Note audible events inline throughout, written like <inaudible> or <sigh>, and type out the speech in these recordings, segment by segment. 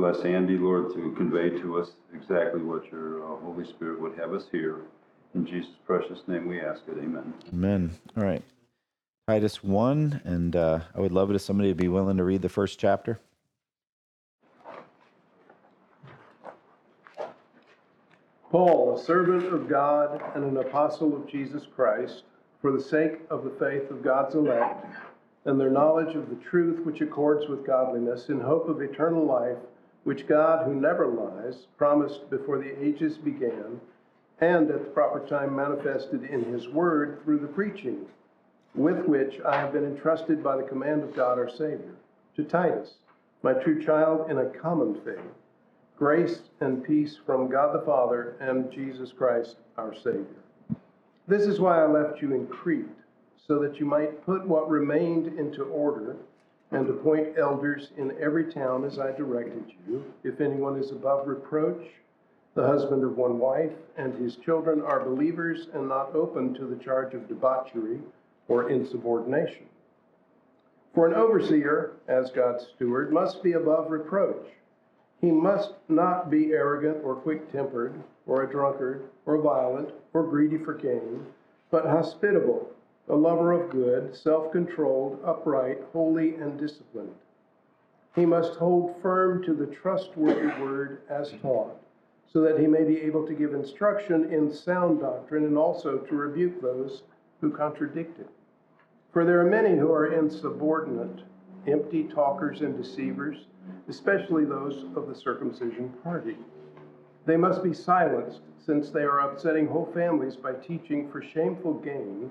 bless Andy, Lord, to convey to us exactly what your uh, Holy Spirit would have us hear. In Jesus' precious name we ask it. Amen. Amen. All right. Titus 1, and uh, I would love it if somebody would be willing to read the first chapter. Paul, a servant of God and an apostle of Jesus Christ, for the sake of the faith of God's elect and their knowledge of the truth which accords with godliness, in hope of eternal life, which God, who never lies, promised before the ages began, and at the proper time manifested in his word through the preaching, with which I have been entrusted by the command of God our Savior, to Titus, my true child in a common faith. Grace and peace from God the Father and Jesus Christ our Savior. This is why I left you in Crete, so that you might put what remained into order and appoint elders in every town as I directed you. If anyone is above reproach, the husband of one wife, and his children are believers and not open to the charge of debauchery or insubordination. For an overseer, as God's steward, must be above reproach. He must not be arrogant or quick tempered, or a drunkard, or violent, or greedy for gain, but hospitable, a lover of good, self controlled, upright, holy, and disciplined. He must hold firm to the trustworthy word as taught, so that he may be able to give instruction in sound doctrine and also to rebuke those who contradict it. For there are many who are insubordinate, empty talkers and deceivers especially those of the circumcision party. They must be silenced, since they are upsetting whole families by teaching for shameful gain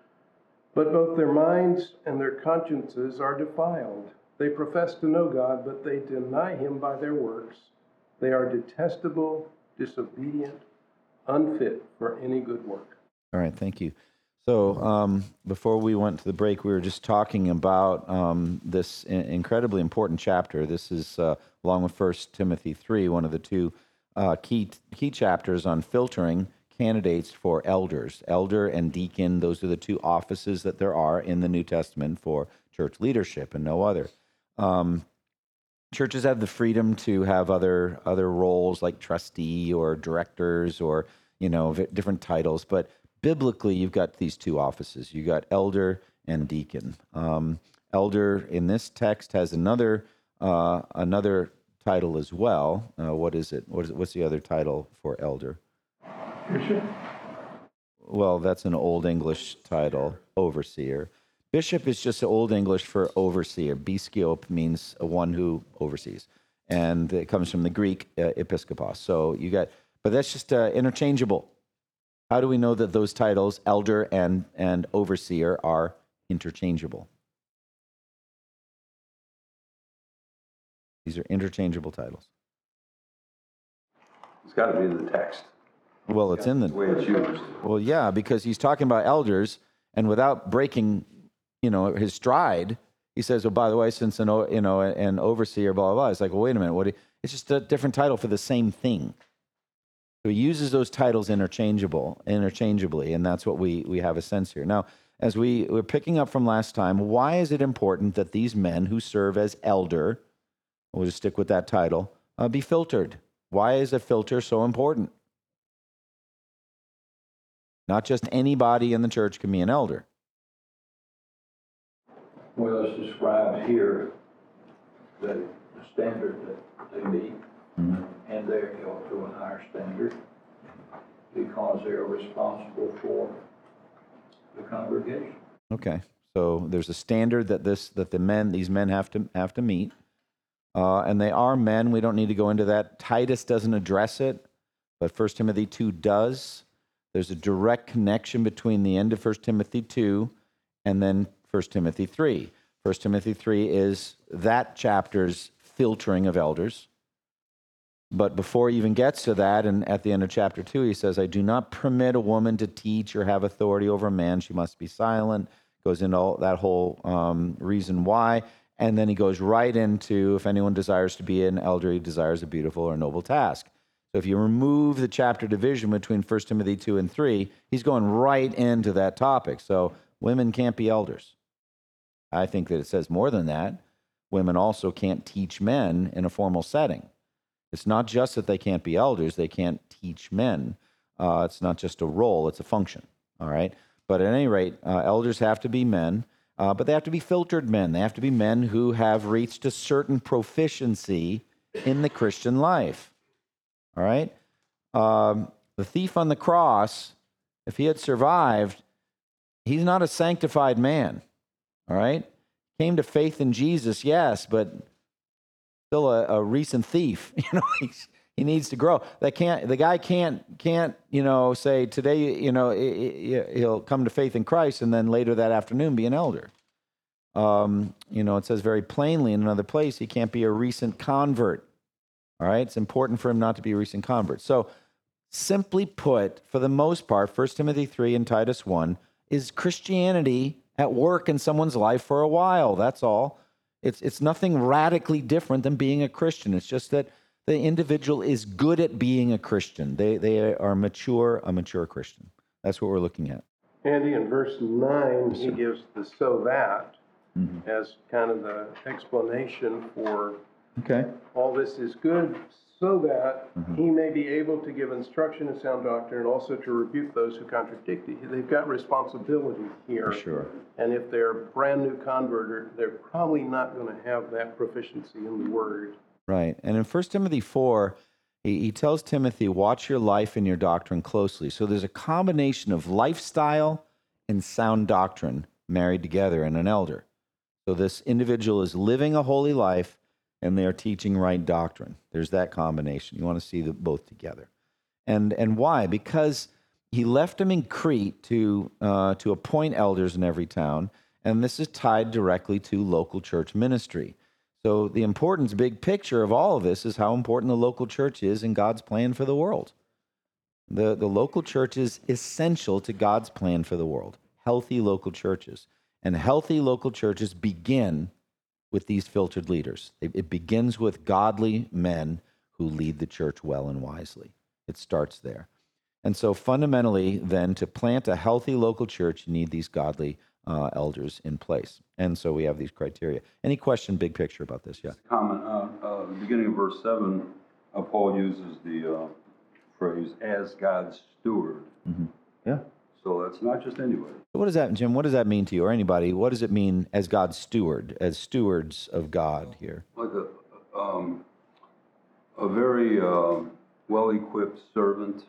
But both their minds and their consciences are defiled. They profess to know God, but they deny Him by their works. They are detestable, disobedient, unfit for any good work. All right. Thank you. So um, before we went to the break, we were just talking about um, this i- incredibly important chapter. This is uh, along with First Timothy three, one of the two uh, key key chapters on filtering candidates for elders, elder and deacon. Those are the two offices that there are in the New Testament for church leadership, and no other. Um, churches have the freedom to have other other roles like trustee or directors or you know different titles, but biblically, you've got these two offices. You got elder and deacon. Um, elder in this text has another uh, another title as well. Uh, what is? What is it? What's the other title for elder? Bishop? Well, that's an Old English title, overseer. Bishop is just Old English for overseer. Biskiop means a one who oversees, and it comes from the Greek uh, episkopos. So you got, but that's just uh, interchangeable. How do we know that those titles, elder and, and overseer, are interchangeable? These are interchangeable titles. It's got to be in the text, Well, it's in the way it's used. Well, yeah, because he's talking about elders, and without breaking, you know, his stride, he says, "Oh, by the way, since an o- you know an overseer, blah blah blah." It's like, well, wait a minute, what? do you- It's just a different title for the same thing. So he uses those titles interchangeable, interchangeably, and that's what we we have a sense here. Now, as we we're picking up from last time, why is it important that these men who serve as elder, we'll just stick with that title, uh, be filtered? Why is a filter so important? Not just anybody in the church can be an elder. Well, it's described here that the standard that they meet, and they're held to a higher standard because they're responsible for the congregation. Okay, so there's a standard that this that the men these men have to have to meet, uh, and they are men. We don't need to go into that. Titus doesn't address it, but First Timothy two does. There's a direct connection between the end of First Timothy two and then First Timothy three. First Timothy three is that chapter's filtering of elders. But before he even gets to that, and at the end of chapter two, he says, I do not permit a woman to teach or have authority over a man. She must be silent. Goes into all that whole um, reason why. And then he goes right into if anyone desires to be an elder, he desires a beautiful or noble task. So if you remove the chapter division between 1 Timothy 2 and 3, he's going right into that topic. So women can't be elders. I think that it says more than that. Women also can't teach men in a formal setting. It's not just that they can't be elders, they can't teach men. Uh, it's not just a role, it's a function. All right. But at any rate, uh, elders have to be men, uh, but they have to be filtered men. They have to be men who have reached a certain proficiency in the Christian life. All right. Um, the thief on the cross, if he had survived, he's not a sanctified man. All right. Came to faith in Jesus, yes, but still a, a recent thief. <laughs> You know, he needs to grow. That can't. The guy can't can't you know say today you know he'll come to faith in Christ and then later that afternoon be an elder. Um, you know, it says very plainly in another place he can't be a recent convert. All right, it's important for him not to be a recent convert. So, simply put, for the most part, 1 Timothy 3 and Titus 1 is Christianity at work in someone's life for a while. That's all. It's, it's nothing radically different than being a Christian. It's just that the individual is good at being a Christian. They, they are mature, a mature Christian. That's what we're looking at. Andy, in verse nine, he gives the so that Mhm. as kind of the explanation for Okay. all this is good so that Mhm. he may be able to give instruction in sound doctrine and also to rebuke those who contradict it. They've got responsibility here. For sure. And if they're brand new convert, they're probably not going to have that proficiency in the word. Right. And in 1 Timothy 4, he, he tells Timothy, watch your life and your doctrine closely. So there's a combination of lifestyle and sound doctrine married together in an elder. So this individual is living a holy life and they are teaching right doctrine. There's that combination. You want to see the, both together. And, and why? Because he left them in Crete to, uh, to appoint elders in every town. And this is tied directly to local church ministry. So, the importance, big picture of all of this is how important the local church is in God's plan for the world. The, the local church is essential to God's plan for the world. Healthy local churches. And healthy local churches begin with these filtered leaders. It, it begins with godly men who lead the church well and wisely. It starts there. And so, fundamentally, then, to plant a healthy local church, you need these godly uh, elders in place. And so we have these criteria. Any question, big picture about this? Yeah. Comment, uh, uh, the beginning of verse seven, uh, Paul uses the, uh, phrase, as God's steward. Yeah. So that's not just anybody. What does that, Jim? What does that mean to you or anybody? What does it mean as God's steward, as stewards of God here? Like a, um, a very, uh, well-equipped servant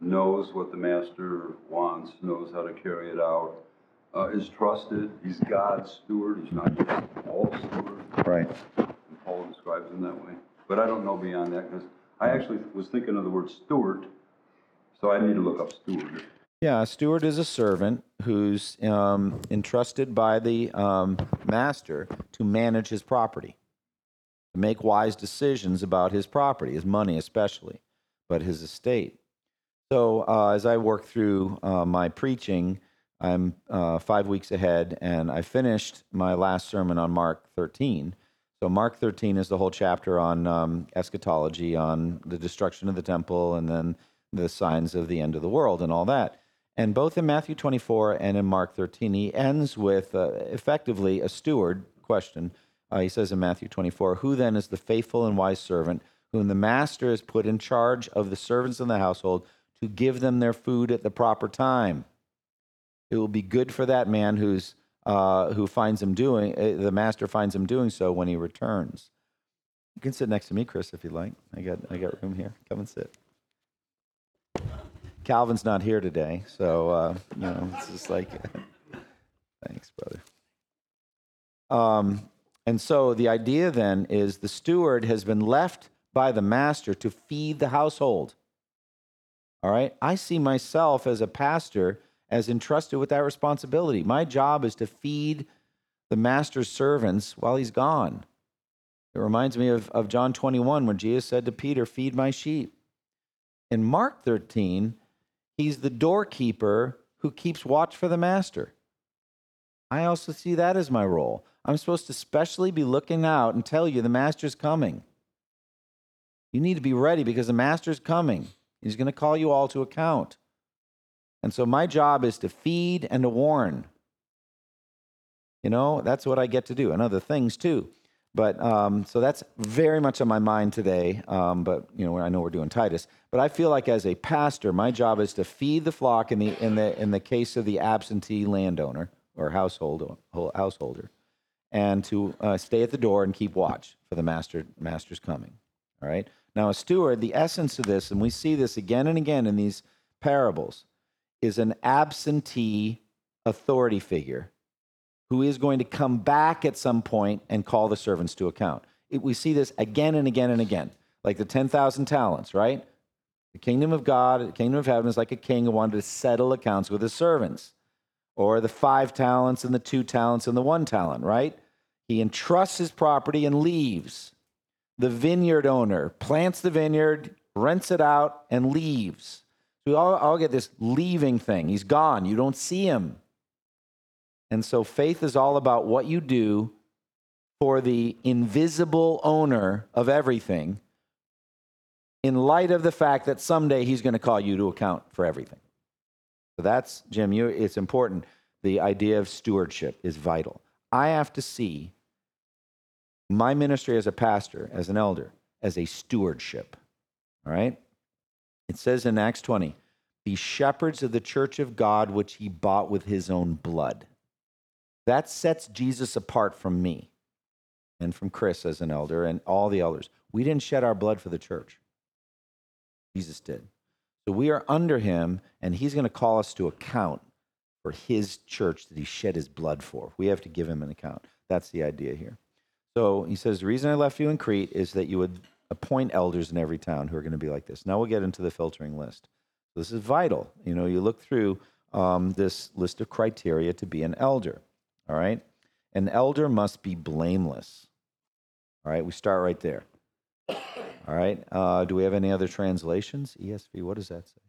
knows what the master wants, knows how to carry it out, uh, is trusted. He's God's steward. He's not just all steward. Right. And Paul describes him that way. But I don't know beyond that because I actually was thinking of the word steward, so I need to look up steward. Yeah, a steward is a servant who's um, entrusted by the um, master to manage his property, to make wise decisions about his property, his money especially, but his estate. So uh, as I work through uh, my preaching, I'm uh, five weeks ahead, and I finished my last sermon on Mark 13. So Mark 13 is the whole chapter on um, eschatology, on the destruction of the temple, and then the signs of the end of the world and all that. And both in Matthew 24 and in Mark 13, he ends with uh, effectively a steward question. Uh, he says in Matthew 24, Who then is the faithful and wise servant whom the master has put in charge of the servants in the household to give them their food at the proper time? It will be good for that man who's, uh, who finds him doing, uh, the master finds him doing so when he returns. You can sit next to me, Chris, if you'd like. I got, I got room here. Come and sit. Calvin's not here today, so uh, you know it's just like, <laughs> thanks, brother. Um, and so the idea then is the steward has been left by the master to feed the household. All right, I see myself as a pastor as entrusted with that responsibility. My job is to feed the master's servants while he's gone. It reminds me of, of John 21 when Jesus said to Peter, Feed my sheep. In Mark 13, he's the doorkeeper who keeps watch for the master. I also see that as my role. I'm supposed to specially be looking out and tell you the master's coming. You need to be ready because the master's coming. He's going to call you all to account. And so my job is to feed and to warn. You know, that's what I get to do, and other things too. But um, so that's very much on my mind today. Um, but you know, I know we're doing Titus. But I feel like as a pastor, my job is to feed the flock in the in the in the case of the absentee landowner or household householder, and to uh, stay at the door and keep watch for the master master's coming. All right. Now, a steward, the essence of this, and we see this again and again in these parables, is an absentee authority figure who is going to come back at some point and call the servants to account. It, we see this again and again and again, like the 10,000 talents, right? The kingdom of God, the kingdom of heaven is like a king who wanted to settle accounts with his servants, or the five talents and the two talents and the one talent, right? He entrusts his property and leaves. The vineyard owner plants the vineyard, rents it out, and leaves. We all, all get this leaving thing. He's gone. You don't see him. And so faith is all about what you do for the invisible owner of everything in light of the fact that someday he's going to call you to account for everything. So that's, Jim, you, it's important. The idea of stewardship is vital. I have to see my ministry as a pastor, as an elder, as a stewardship. All right? It says in Acts 20, be shepherds of the church of God, which he bought with his own blood. That sets Jesus apart from me and from Chris as an elder and all the elders. We didn't shed our blood for the church, Jesus did. So we are under him, and he's going to call us to account for his church that he shed his blood for. We have to give him an account. That's the idea here. So he says, The reason I left you in Crete is that you would appoint elders in every town who are going to be like this. Now we'll get into the filtering list. This is vital. You know, you look through um, this list of criteria to be an elder. All right? An elder must be blameless. All right, we start right there. All right, uh, do we have any other translations? ESV, what does that say?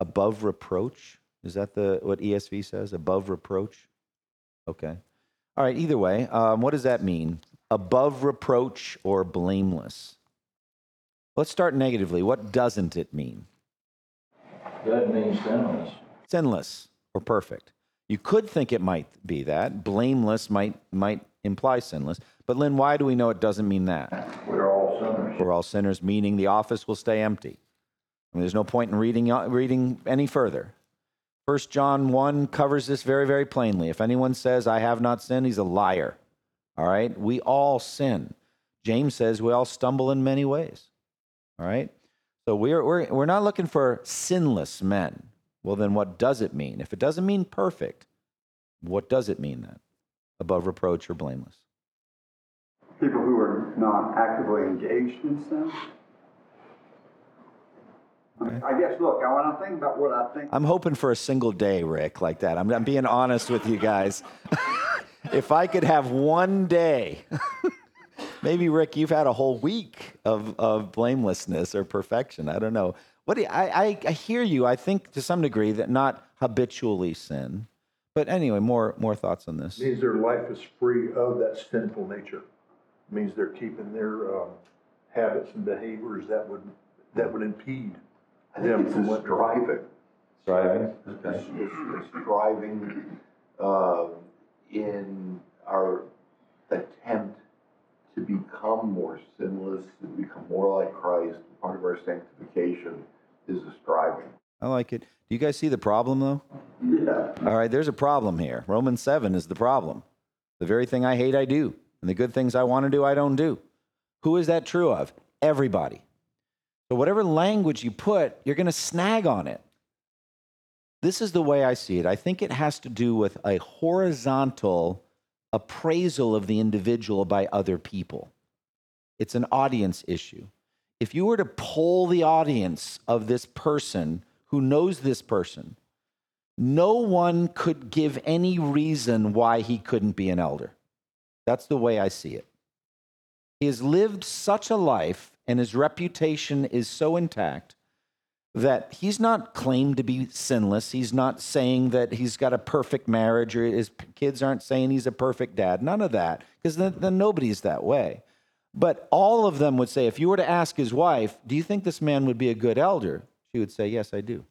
Above reproach? Is that the what ESV says? Above reproach? Okay. All right, either way, um, what does that mean? Above reproach or blameless? Let's start negatively. What doesn't it mean? That means sinless. Sinless or perfect. You could think it might be that. Blameless might might imply sinless. But Lynn, why do we know it doesn't mean that? We're all sinners. We're all sinners, meaning the office will stay empty. I mean, there's no point in reading uh, reading any further. First John 1 covers this very, very plainly. If anyone says, I have not sinned, he's a liar. All right? We all sin. James says we all stumble in many ways. All right? So we're, we're, we're not looking for sinless men. Well, then what does it mean? If it doesn't mean perfect, what does it mean then? Above reproach or blameless? People who are not actively engaged in sin. Okay. I guess, look, I want to think about what I think, I'm hoping for a single day, Rick, like that. I'm, I'm being honest with you guys. <laughs> if I could have one day, <laughs> maybe Rick, you've had a whole week of, of blamelessness or perfection. I don't know. What do you, I, I, I hear you. I think to some degree that not habitually sin, but anyway, more more thoughts on this. means their life is free of that sinful nature. It means they're keeping their um, habits and behaviors that would that would impede I think them from a what striving. Striving. It's, it's, it's striving, uh, in our attempt to become more sinless, to become more like Christ. Part of our sanctification is a striving. I like it. Do you guys see the problem though? Yeah. All right, there's a problem here. Romans 7 is the problem. The very thing I hate, I do. And the good things I want to do, I don't do. Who is that true of? Everybody. So, whatever language you put, you're going to snag on it. This is the way I see it. I think it has to do with a horizontal appraisal of the individual by other people. It's an audience issue. If you were to poll the audience of this person who knows this person, no one could give any reason why he couldn't be an elder. That's the way I see it. He has lived such a life and his reputation is so intact that he's not claimed to be sinless. He's not saying that he's got a perfect marriage or his kids aren't saying he's a perfect dad. None of that, because then, then nobody's that way. But all of them would say, if you were to ask his wife, do you think this man would be a good elder? She would say, yes, I do.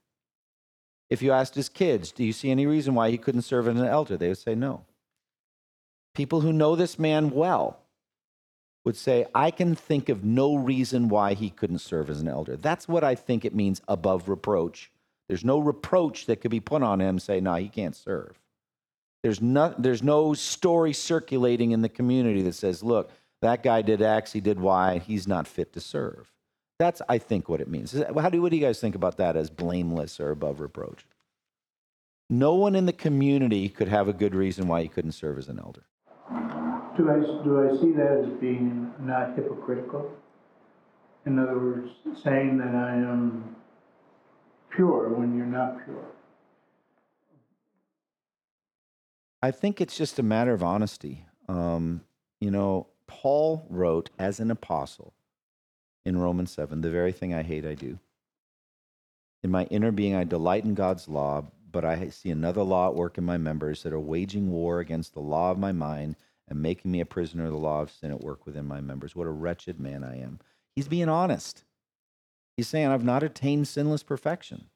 If you asked his kids, do you see any reason why he couldn't serve as an elder? They would say, no. People who know this man well would say, I can think of no reason why he couldn't serve as an elder. That's what I think it means above reproach. There's no reproach that could be put on him, say, no, he can't serve. There's no, there's no story circulating in the community that says, look, that guy did X, he did Y, he's not fit to serve. That's, I think, what it means. How do, what do you guys think about that as blameless or above reproach? No one in the community could have a good reason why he couldn't serve as an elder. Do I, do I see that as being not hypocritical? In other words, saying that I am pure when you're not pure? I think it's just a matter of honesty. Um, you know, Paul wrote as an apostle in Romans 7, the very thing I hate, I do. In my inner being, I delight in God's law, but I see another law at work in my members that are waging war against the law of my mind and making me a prisoner of the law of sin at work within my members. What a wretched man I am. He's being honest. He's saying, I've not attained sinless perfection.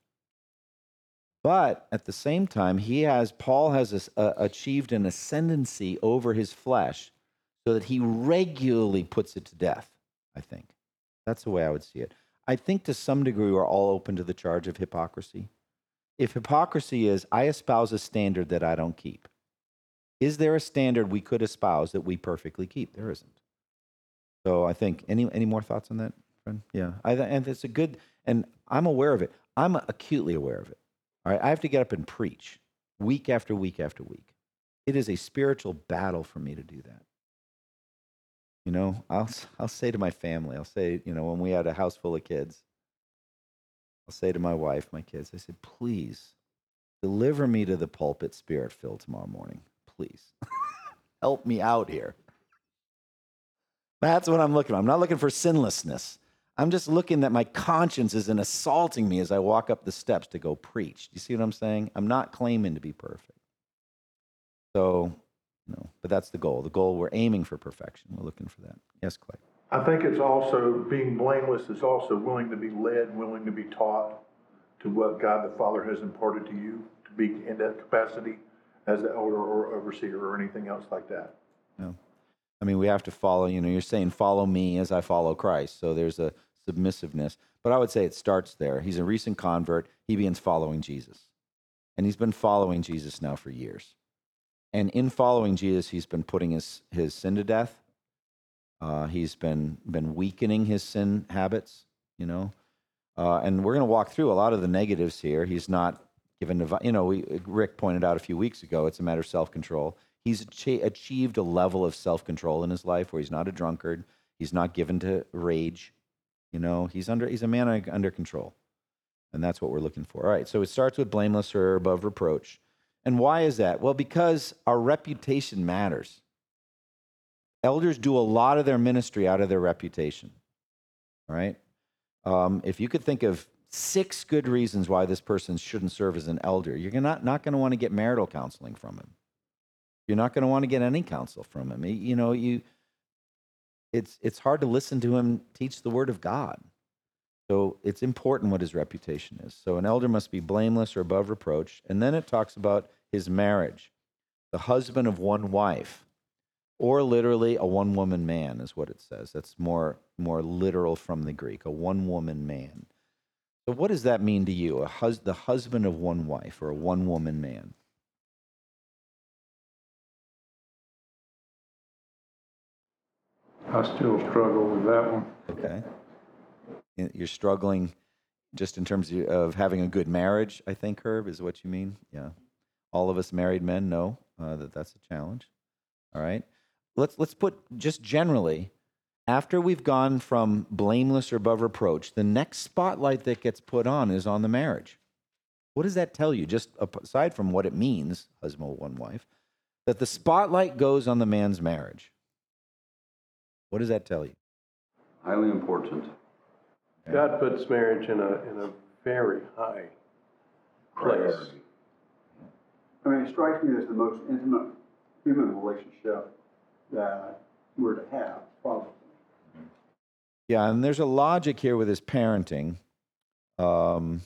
But at the same time, he has Paul has as- uh, achieved an ascendancy over his flesh, so that he regularly puts it to death. I think that's the way I would see it. I think to some degree we're all open to the charge of hypocrisy. If hypocrisy is I espouse a standard that I don't keep, is there a standard we could espouse that we perfectly keep? There isn't. So I think any any more thoughts on that, friend? Yeah, I, and it's a good, and I'm aware of it. I'm acutely aware of it. All right, I have to get up and preach week after week after week. It is a spiritual battle for me to do that. You know, I'll I'll say to my family, I'll say, you know, when we had a house full of kids, I'll say to my wife, my kids, I said, please deliver me to the pulpit spirit filled tomorrow morning. Please <laughs> help me out here. That's what I'm looking for. I'm not looking for sinlessness. I'm just looking that my conscience isn't assaulting me as I walk up the steps to go preach. Do you see what I'm saying? I'm not claiming to be perfect. So, no, but that's the goal. The goal, we're aiming for perfection. We're looking for that. Yes, Clay. I think it's also, being blameless is also willing to be led, willing to be taught to what God the Father has imparted to you, to be in that capacity as the elder or overseer or anything else like that. No. I mean, we have to follow, you know, you're saying, follow me as I follow Christ. So there's a submissiveness. But I would say it starts there. He's a recent convert. He begins following Jesus. And he's been following Jesus now for years. And in following Jesus, he's been putting his, his sin to death. Uh, he's been, been weakening his sin habits, you know. Uh, and we're going to walk through a lot of the negatives here. He's not given, you know, we, Rick pointed out a few weeks ago, it's a matter of self control. He's achi- achieved a level of self control in his life where he's not a drunkard. He's not given to rage. You know, he's under he's a man under control, and that's what we're looking for. All right, so it starts with blameless or above reproach, and why is that? Well, because our reputation matters. Elders do a lot of their ministry out of their reputation. All right, um, if you could think of six good reasons why this person shouldn't serve as an elder, you're not not going to want to get marital counseling from him. You're not going to want to get any counsel from him. You know, you it's it's hard to listen to him teach the word of God. So it's important what his reputation is. So an elder must be blameless or above reproach. And then it talks about his marriage, the husband of one wife, or literally a one woman man is what it says. That's more more literal from the Greek, a one woman man. So what does that mean to you? A hus- the husband of one wife or a one woman man? I still struggle with that one. Okay. You're struggling just in terms of- of having a good marriage, I think, Herb, is what you mean? Yeah. All of us married men know uh, that that's a challenge. All right. Let's, let's put just generally, after we've gone from blameless or above reproach, the next spotlight that gets put on is on the marriage. What does that tell you? Just aside from what it means, husband, one wife, that the spotlight goes on the man's marriage. What does that tell you? Highly important. God puts marriage in a, in a very high place. I mean, it strikes me as the most intimate human relationship that we're to have, probably. Yeah, and there's a logic here with his parenting. Um,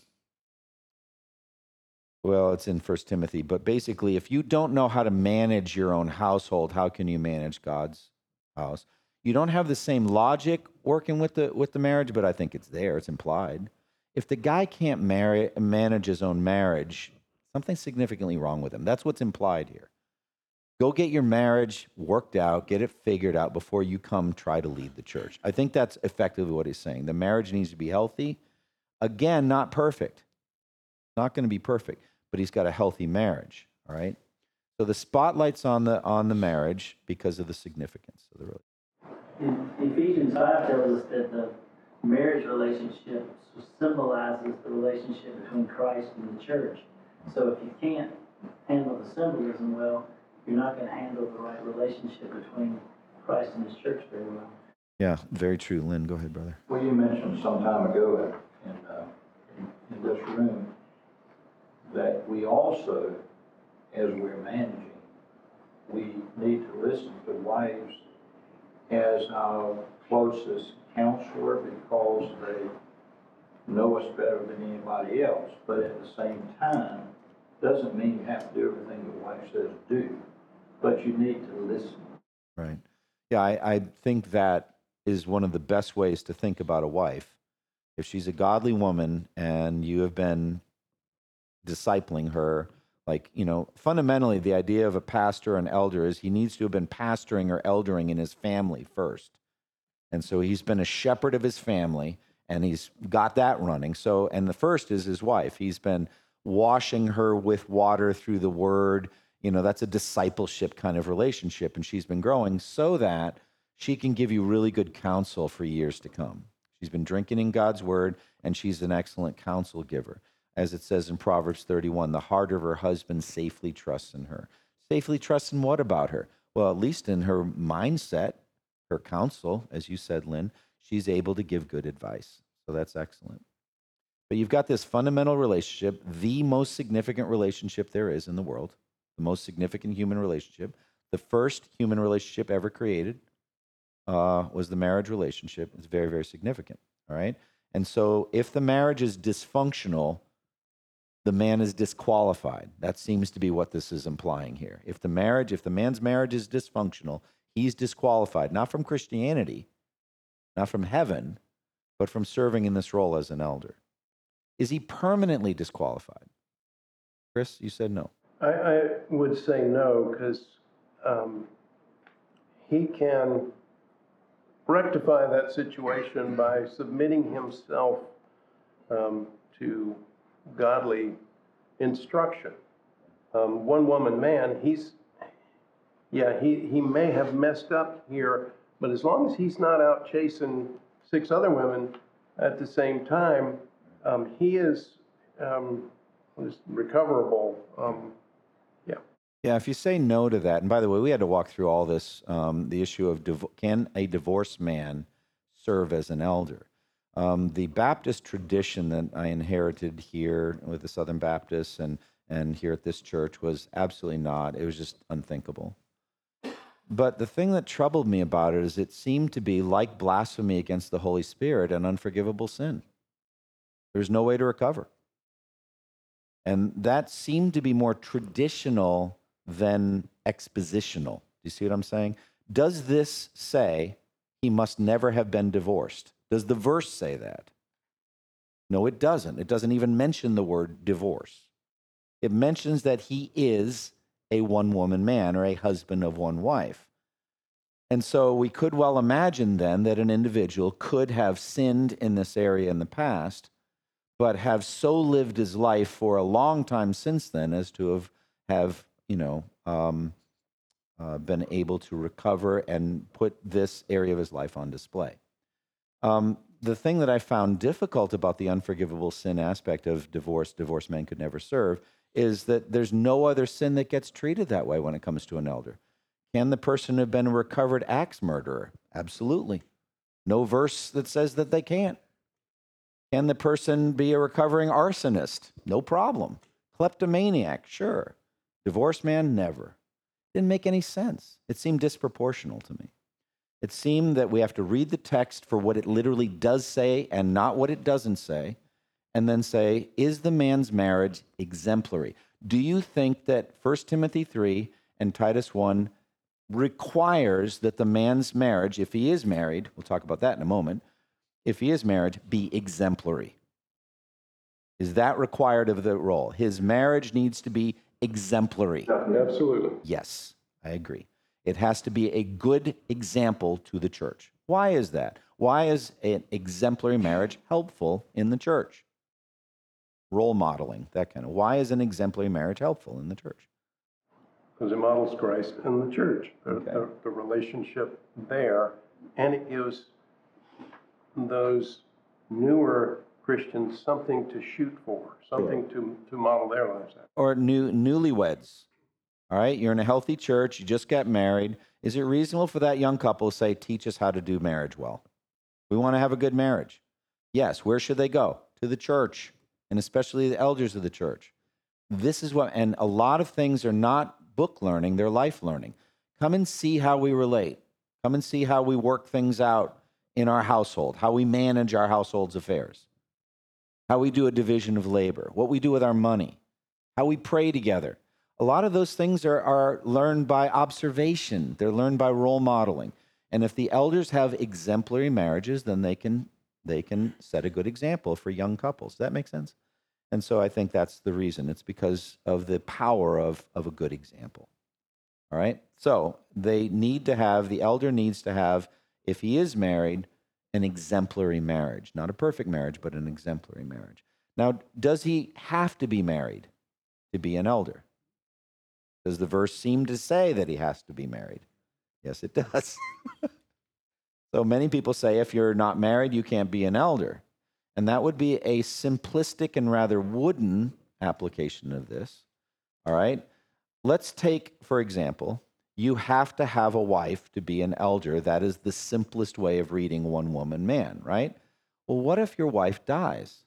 well, it's in First Timothy, but basically, if you don't know how to manage your own household, how can you manage God's house? You don't have the same logic working with the with the marriage, but I think it's there. It's implied. If the guy can't marry manage his own marriage, something's significantly wrong with him. That's what's implied here. Go get your marriage worked out, get it figured out before you come try to lead the church. I think that's effectively what he's saying. The marriage needs to be healthy. Again, not perfect. Not going to be perfect, but he's got a healthy marriage, all right? So the spotlight's on the on the marriage because of the significance of the relationship. In Ephesians five tells us that the marriage relationship symbolizes the relationship between Christ and the church. So if you can't handle the symbolism well, you're not gonna handle the right relationship between Christ and his church very well. Yeah, very true. Lynn, go ahead, brother. Well, you mentioned some time ago in, in, uh, in this room that we also, as we're managing, we need to listen to wives as our closest counselor because they know us better than anybody else. But at the same time, doesn't mean you have to do everything your wife says do, but you need to listen. Right. Yeah, I, I think that is one of the best ways to think about a wife. If she's a godly woman and you have been discipling her, like, you know, fundamentally, the idea of a pastor and elder is he needs to have been pastoring or eldering in his family first. And so he's been a shepherd of his family and he's got that running. So, and the first is his wife. He's been washing her with water through the word. You know, that's a discipleship kind of relationship. And she's been growing so that she can give you really good counsel for years to come. She's been drinking in God's word and she's an excellent counsel giver. As it says in Proverbs 31, the heart of her husband safely trusts in her. Safely trusts in what about her? Well, at least in her mindset, her counsel, as you said, Lynn, she's able to give good advice. So that's excellent. But you've got this fundamental relationship, the most significant relationship there is in the world, the most significant human relationship, the first human relationship ever created uh, was the marriage relationship. It's very, very significant. All right. And so if the marriage is dysfunctional, the man is disqualified. That seems to be what this is implying here. If the marriage, if the man's marriage is dysfunctional, he's disqualified, not from Christianity, not from heaven, but from serving in this role as an elder. Is he permanently disqualified? Chris, you said no. I, I would say no, because um, he can rectify that situation by submitting himself um, to godly instruction. Um, one woman man, he's, yeah, he, he may have messed up here, but as long as he's not out chasing six other women at the same time, um, he is, um, recoverable. Um, yeah. Yeah, if you say no to that, and by the way, we had to walk through all this um, the issue of div- can a divorced man serve as an elder? Um, the Baptist tradition that I inherited here with the Southern Baptists and, and here at this church was absolutely not. It was just unthinkable. But the thing that troubled me about it is it seemed to be like blasphemy against the Holy Spirit, an unforgivable sin. There's no way to recover. And that seemed to be more traditional than expositional. Do you see what I'm saying? Does this say he must never have been divorced? Does the verse say that? No, it doesn't. It doesn't even mention the word divorce. It mentions that he is a one woman man or a husband of one wife. And so we could well imagine then that an individual could have sinned in this area in the past, but have so lived his life for a long time since then as to have, have you know, um, uh, been able to recover and put this area of his life on display. Um, the thing that I found difficult about the unforgivable sin aspect of divorce, divorced men could never serve, is that there's no other sin that gets treated that way when it comes to an elder. Can the person have been a recovered axe murderer? Absolutely. No verse that says that they can't. Can the person be a recovering arsonist? No problem. Kleptomaniac? Sure. Divorced man? Never. Didn't make any sense. It seemed disproportional to me. It seemed that we have to read the text for what it literally does say and not what it doesn't say, and then say, is the man's marriage exemplary? Do you think that 1 Timothy 3 and Titus 1 requires that the man's marriage, if he is married, we'll talk about that in a moment, if he is married, be exemplary? Is that required of the role? His marriage needs to be exemplary. Absolutely. Yes, I agree. It has to be a good example to the church. Why is that? Why is an exemplary marriage helpful in the church? Role modeling, that kind of. Why is an exemplary marriage helpful in the church? Because it models Christ and the church, the, Okay. the, the relationship there, and it gives those newer Christians something to shoot for, something to, to model their lives after. Or new newlyweds. All right, you're in a healthy church, you just got married. Is it reasonable for that young couple to say, teach us how to do marriage well? We want to have a good marriage. Yes, where should they go? To the church, and especially the elders of the church. This is what, and a lot of things are not book learning, they're life learning. Come and see how we relate. Come and see how we work things out in our household, how we manage our household's affairs, how we do a division of labor, what we do with our money, how we pray together. A lot of those things are, are learned by observation, they're learned by role modeling. And if the elders have exemplary marriages, then they can, they can set a good example for young couples. Does that make sense? And so I think that's the reason. It's because of the power of, of a good example. All right? So they need to have, the elder needs to have, if he is married, an exemplary marriage. Not a perfect marriage, but an exemplary marriage. Now, does he have to be married to be an elder? Does the verse seem to say that he has to be married? Yes, it <laughs> does. so many people say if you're not married, you can't be an elder. And that would be a simplistic and rather wooden application of this. All right? Let's take, for example, you have to have a wife to be an elder. That is the simplest way of reading one woman man, right? Well, what if your wife dies?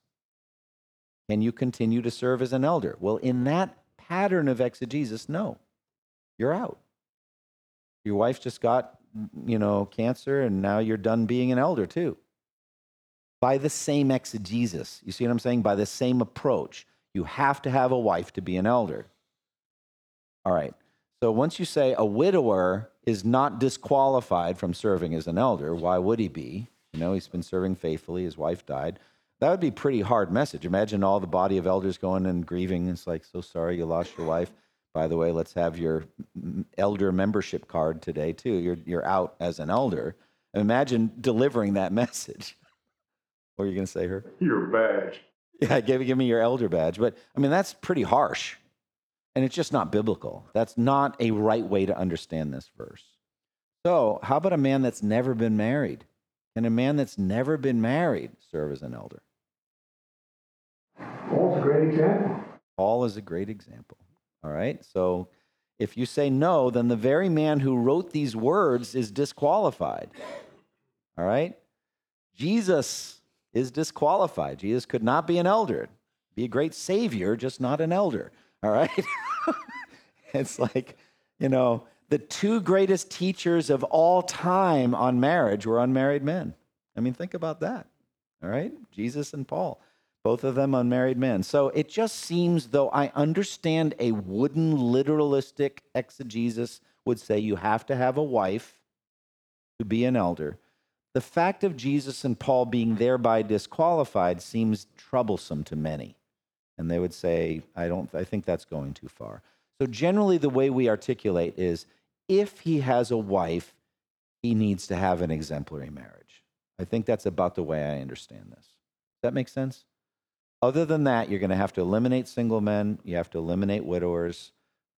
Can you continue to serve as an elder? Well, in that pattern of exegesis, no. You're out. Your wife just got, you know, cancer and now you're done being an elder too. By the same exegesis. You see what I'm saying? By the same approach. You have to have a wife to be an elder. All right. So once you say a widower is not disqualified from serving as an elder, why would he be? You know, he's been serving faithfully, his wife died. That would be a pretty hard message. Imagine all the body of elders going and grieving. It's like, so sorry you lost your wife. By the way, let's have your mm, elder membership card today, too. You're, you're out as an elder. Imagine delivering that <laughs> message. What are you going to say, her? Your badge. Yeah, <laughs> give, give me your elder badge. But I mean, that's pretty harsh. And it's just not biblical. That's not a right way to understand this verse. So, how about a man that's never been married? Can a man that's never been married serve as an elder? Great example. Paul is a great example. All right. So, if you say no, then the very man who wrote these words is disqualified. All right. Jesus is disqualified. Jesus could not be an elder. Be a great savior, just not an elder. All right. <laughs> it's like, you know, the two greatest teachers of all time on marriage were unmarried men. I mean, think about that. All right. Jesus and Paul, both of them unmarried men. So it just seems though I understand a wooden literalistic exegesis would say you have to have a wife to be an elder. The fact of Jesus and Paul being thereby disqualified seems troublesome to many. And they would say, I don't I think that's going too far. So generally the way we articulate is if he has a wife, he needs to have an exemplary marriage. I think that's about the way I understand this. Does that make sense? Other than that, you're going to have to eliminate single men, you have to eliminate widowers,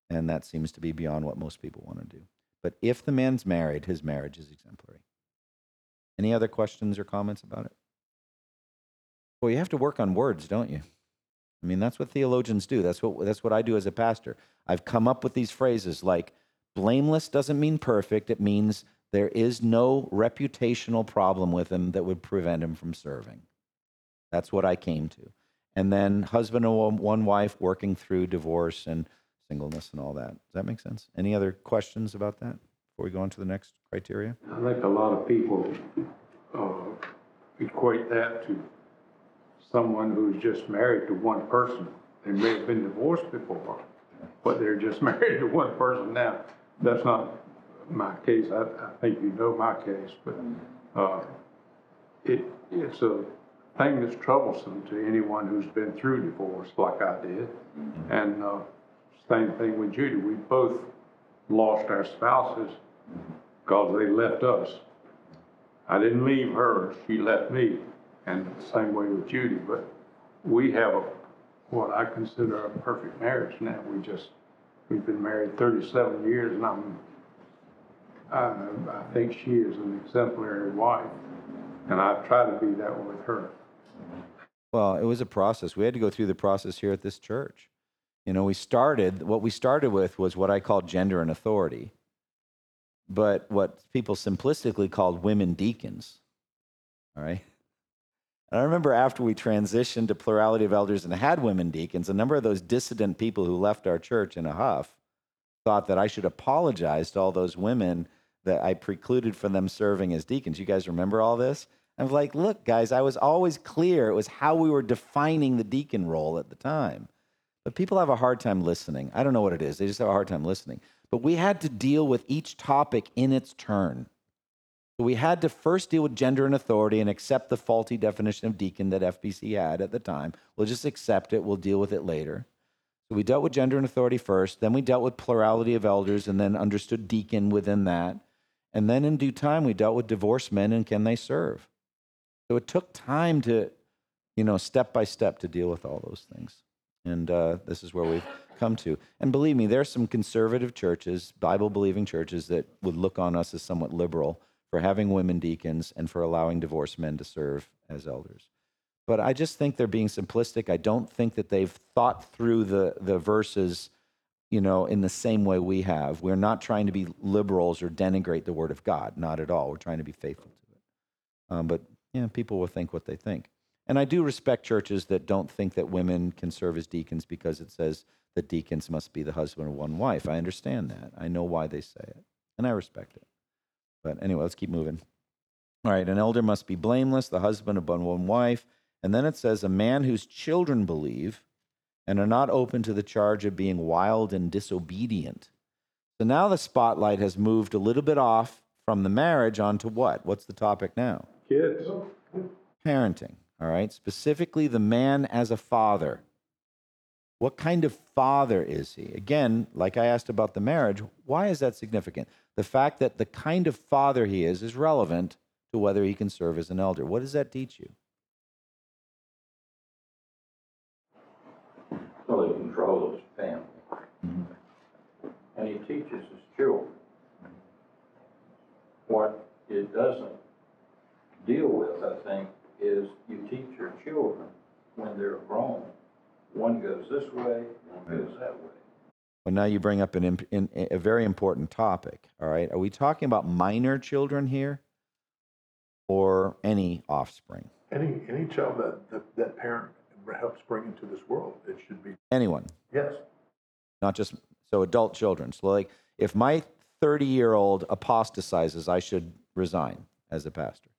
and that seems to be beyond what most people want to do. But if the man's married, his marriage is exemplary. Any other questions or comments about it? Well, you have to work on words, don't you? I mean, that's what theologians do. That's what, that's what I do as a pastor. I've come up with these phrases like Blameless doesn't mean perfect. It means there is no reputational problem with him that would prevent him from serving. That's what I came to. And then husband and one- wife working through divorce and singleness and all that. Does that make sense? Any other questions about that before we go on to the next criteria? I think a lot of people uh, equate that to someone who's just married to one person. They may have been divorced before, but they're just <laughs> married to one person now. That's not my case. I, I think you know my case, but uh, it, it's a thing that's troublesome to anyone who's been through divorce like I did. And uh, same thing with Judy. We both lost our spouses because they left us. I didn't leave her, she left me, and the same way with Judy, but we have a, what I consider a perfect marriage now. We just, we've been married thirty-seven years, and I'm, I, I think she is an exemplary wife, and I try to be that with her. Well, it was a process. We had to go through the process here at this church. You know, we started, what we started with was what I call gender and authority, but what people simplistically called women deacons. All right. And I remember after we transitioned to plurality of elders and had women deacons, a number of those dissident people who left our church in a huff thought that I should apologize to all those women that I precluded from them serving as deacons. You guys remember all this? I was like, look, guys, I was always clear. It was how we were defining the deacon role at the time. But people have a hard time listening. I don't know what it is. They just have a hard time listening. But we had to deal with each topic in its turn. So we had to first deal with gender and authority and accept the faulty definition of deacon that FBC had at the time. We'll just accept it. We'll deal with it later. So we dealt with gender and authority first. Then we dealt with plurality of elders and then understood deacon within that. And then in due time, we dealt with divorced men and can they serve. So it took time to, you know, step by step to deal with all those things. And uh, this is where we've come to. And believe me, there are some conservative churches, Bible believing churches, that would look on us as somewhat liberal for having women deacons and for allowing divorced men to serve as elders. But I just think they're being simplistic. I don't think that they've thought through the, the verses, you know, in the same way we have. We're not trying to be liberals or denigrate the word of God, not at all. We're trying to be faithful to it. Um, but, yeah, people will think what they think. And I do respect churches that don't think that women can serve as deacons because it says that deacons must be the husband of one wife. I understand that. I know why they say it, and I respect it. But anyway, let's keep moving. All right, an elder must be blameless, the husband of one wife. And then it says, a man whose children believe and are not open to the charge of being wild and disobedient. So now the spotlight has moved a little bit off from the marriage onto what? What's the topic now? Kids, Parenting. All right, specifically the man as a father. What kind of father is he? Again, like I asked about the marriage, why is that significant? The fact that the kind of father he is is relevant to whether he can serve as an elder. What does that teach you? So he controls his family. Mm-hmm. And he teaches his children. What it doesn't deal with, I think, is you teach your children when they're grown. One goes this way, one goes that way. Well, now you bring up an, imp- in, a very important topic. All right, are we talking about minor children here, or any offspring? Any, any child that, that, that parent helps bring into this world, it should be, Anyone, yes. not just so adult children. So, like, if my 30 year old apostatizes, I should resign as a pastor.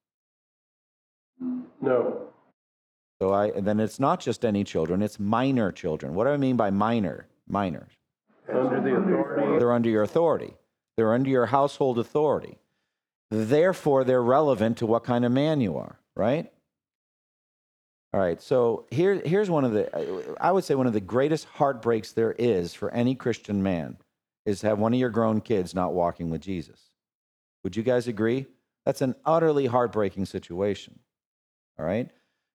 No. So I then it's not just any children; it's minor children. What do I mean by minor? Minors. Under the authority, They're under your authority. They're under your household authority. Therefore, they're relevant to what kind of man you are, right? All right. So here, here's one of the, I would say one of the greatest heartbreaks there is for any Christian man is to have one of your grown kids not walking with Jesus. Would you guys agree? That's an utterly heartbreaking situation. All right.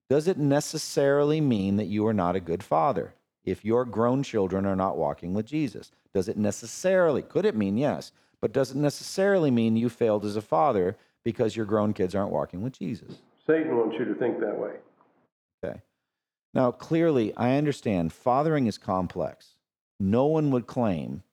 Does it necessarily mean that you are not a good father if your grown children are not walking with Jesus? Does it necessarily, could it mean yes, but does it necessarily mean you failed as a father because your grown kids aren't walking with Jesus? Satan wants you to think that way. Okay. Now, clearly, I understand fathering is complex. No one would claim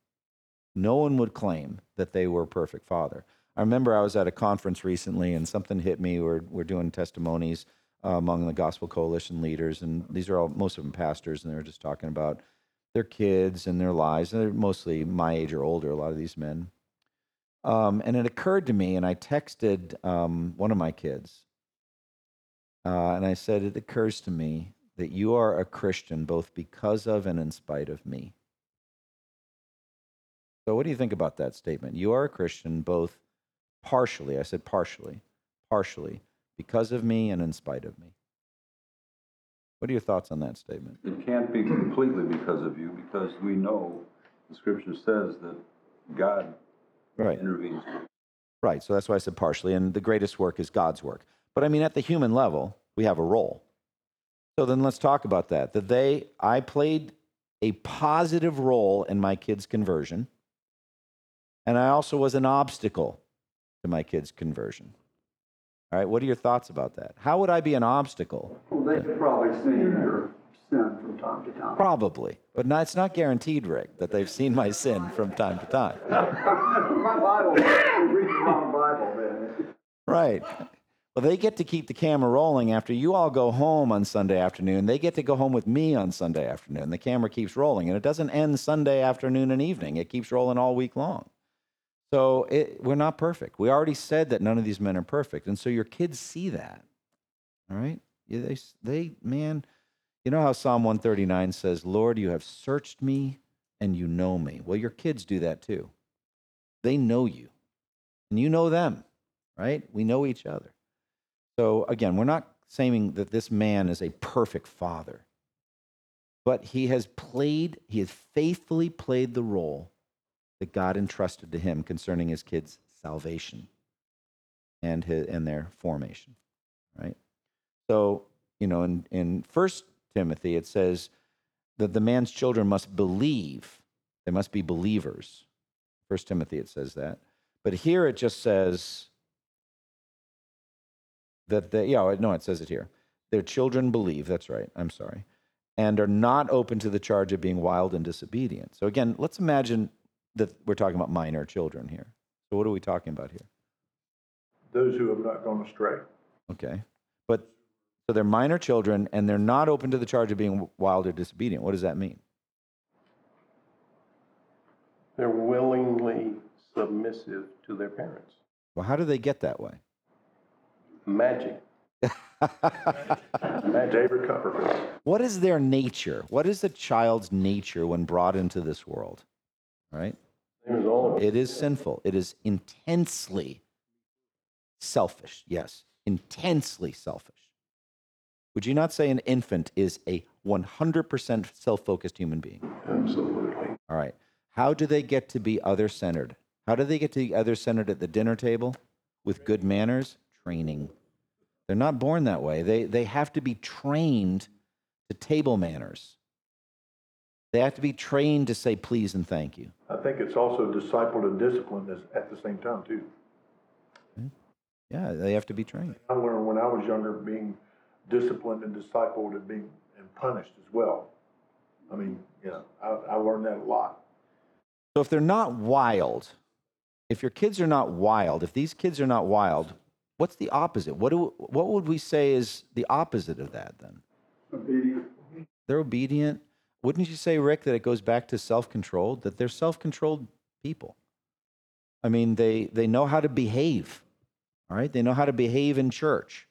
No one would claim that they were a perfect father. I remember I was at a conference recently and something hit me. We're, we're doing testimonies among the Gospel Coalition leaders, and these are all, most of them pastors, and they were just talking about their kids and their lives. And they're mostly my age or older, a lot of these men. Um, and it occurred to me, and I texted um, one of my kids, uh, and I said, It occurs to me that you are a Christian both because of and in spite of me. So, what do you think about that statement? You are a Christian both partially, I said partially, partially, because of me and in spite of me. What are your thoughts on that statement? It can't be completely because of you, because we know, the scripture says that God Right. intervenes. Right. So that's why I said partially. And the greatest work is God's work. But I mean, at the human level, we have a role. So then let's talk about that. That they, I played a positive role in my kids' conversion. And I also was an obstacle to my kids' conversion. All right. What are your thoughts about that? How would I be an obstacle? Well, they've probably seen your sin from time to time. Probably. But not, it's not guaranteed, Rick, that they've seen my sin from time to time. <laughs> My Bible, read the wrong Bible, then. Right. Well, they get to keep the camera rolling after you all go home on Sunday afternoon. They get to go home with me on Sunday afternoon. The camera keeps rolling, and it doesn't end Sunday afternoon and evening. It keeps rolling all week long. So it, we're not perfect. We already said that none of these men are perfect, and so your kids see that. All right. Yeah, they, they, man, you know how Psalm 139 says, "Lord, you have searched me, and you know me." Well, your kids do that too. They know you, and you know them right? We know each other. So again, we're not saying that this man is a perfect father, but he has played, he has faithfully played the role that God entrusted to him concerning his kids' salvation and his, and their formation, right? So, you know, in, in First Timothy, it says that the man's children must believe. They must be believers. First Timothy, it says that. But here it just says, that they, yeah, no, it says it here. Their children believe, that's right, I'm sorry, and are not open to the charge of being wild and disobedient. So again, let's imagine that we're talking about minor children here. So what are we talking about here? Those who have not gone astray. Okay. But so they're minor children and they're not open to the charge of being wild or disobedient. What does that mean? They're willingly submissive to their parents. Well, how do they get that way? Magic. <laughs> David Copperfield. what is their nature? What is a child's nature when brought into this world? Right? Same as all of us. It is sinful. It is intensely selfish. Yes, intensely selfish. Would you not say an infant is a 100% self focused human being? Absolutely. All right. How do they get to be other centered? How do they get to be other centered at the dinner table with good manners? Training. They're not born that way. They, they have to be trained to table manners. They have to be trained to say please and thank you. I think it's also discipled and disciplined at the same time, too. Hmm. Yeah, they have to be trained. I learned when I was younger, being disciplined and discipled and being, and punished as well. I mean, you know, I, I learned that a lot. So if they're not wild, if your kids are not wild, if these kids are not wild, what's the opposite? What do what would we say is the opposite of that then? Obedient. They're obedient. Wouldn't you say, Rick, that it goes back to self control, That they're self-controlled people. I mean, they they know how to behave. All right, they know how to behave in church.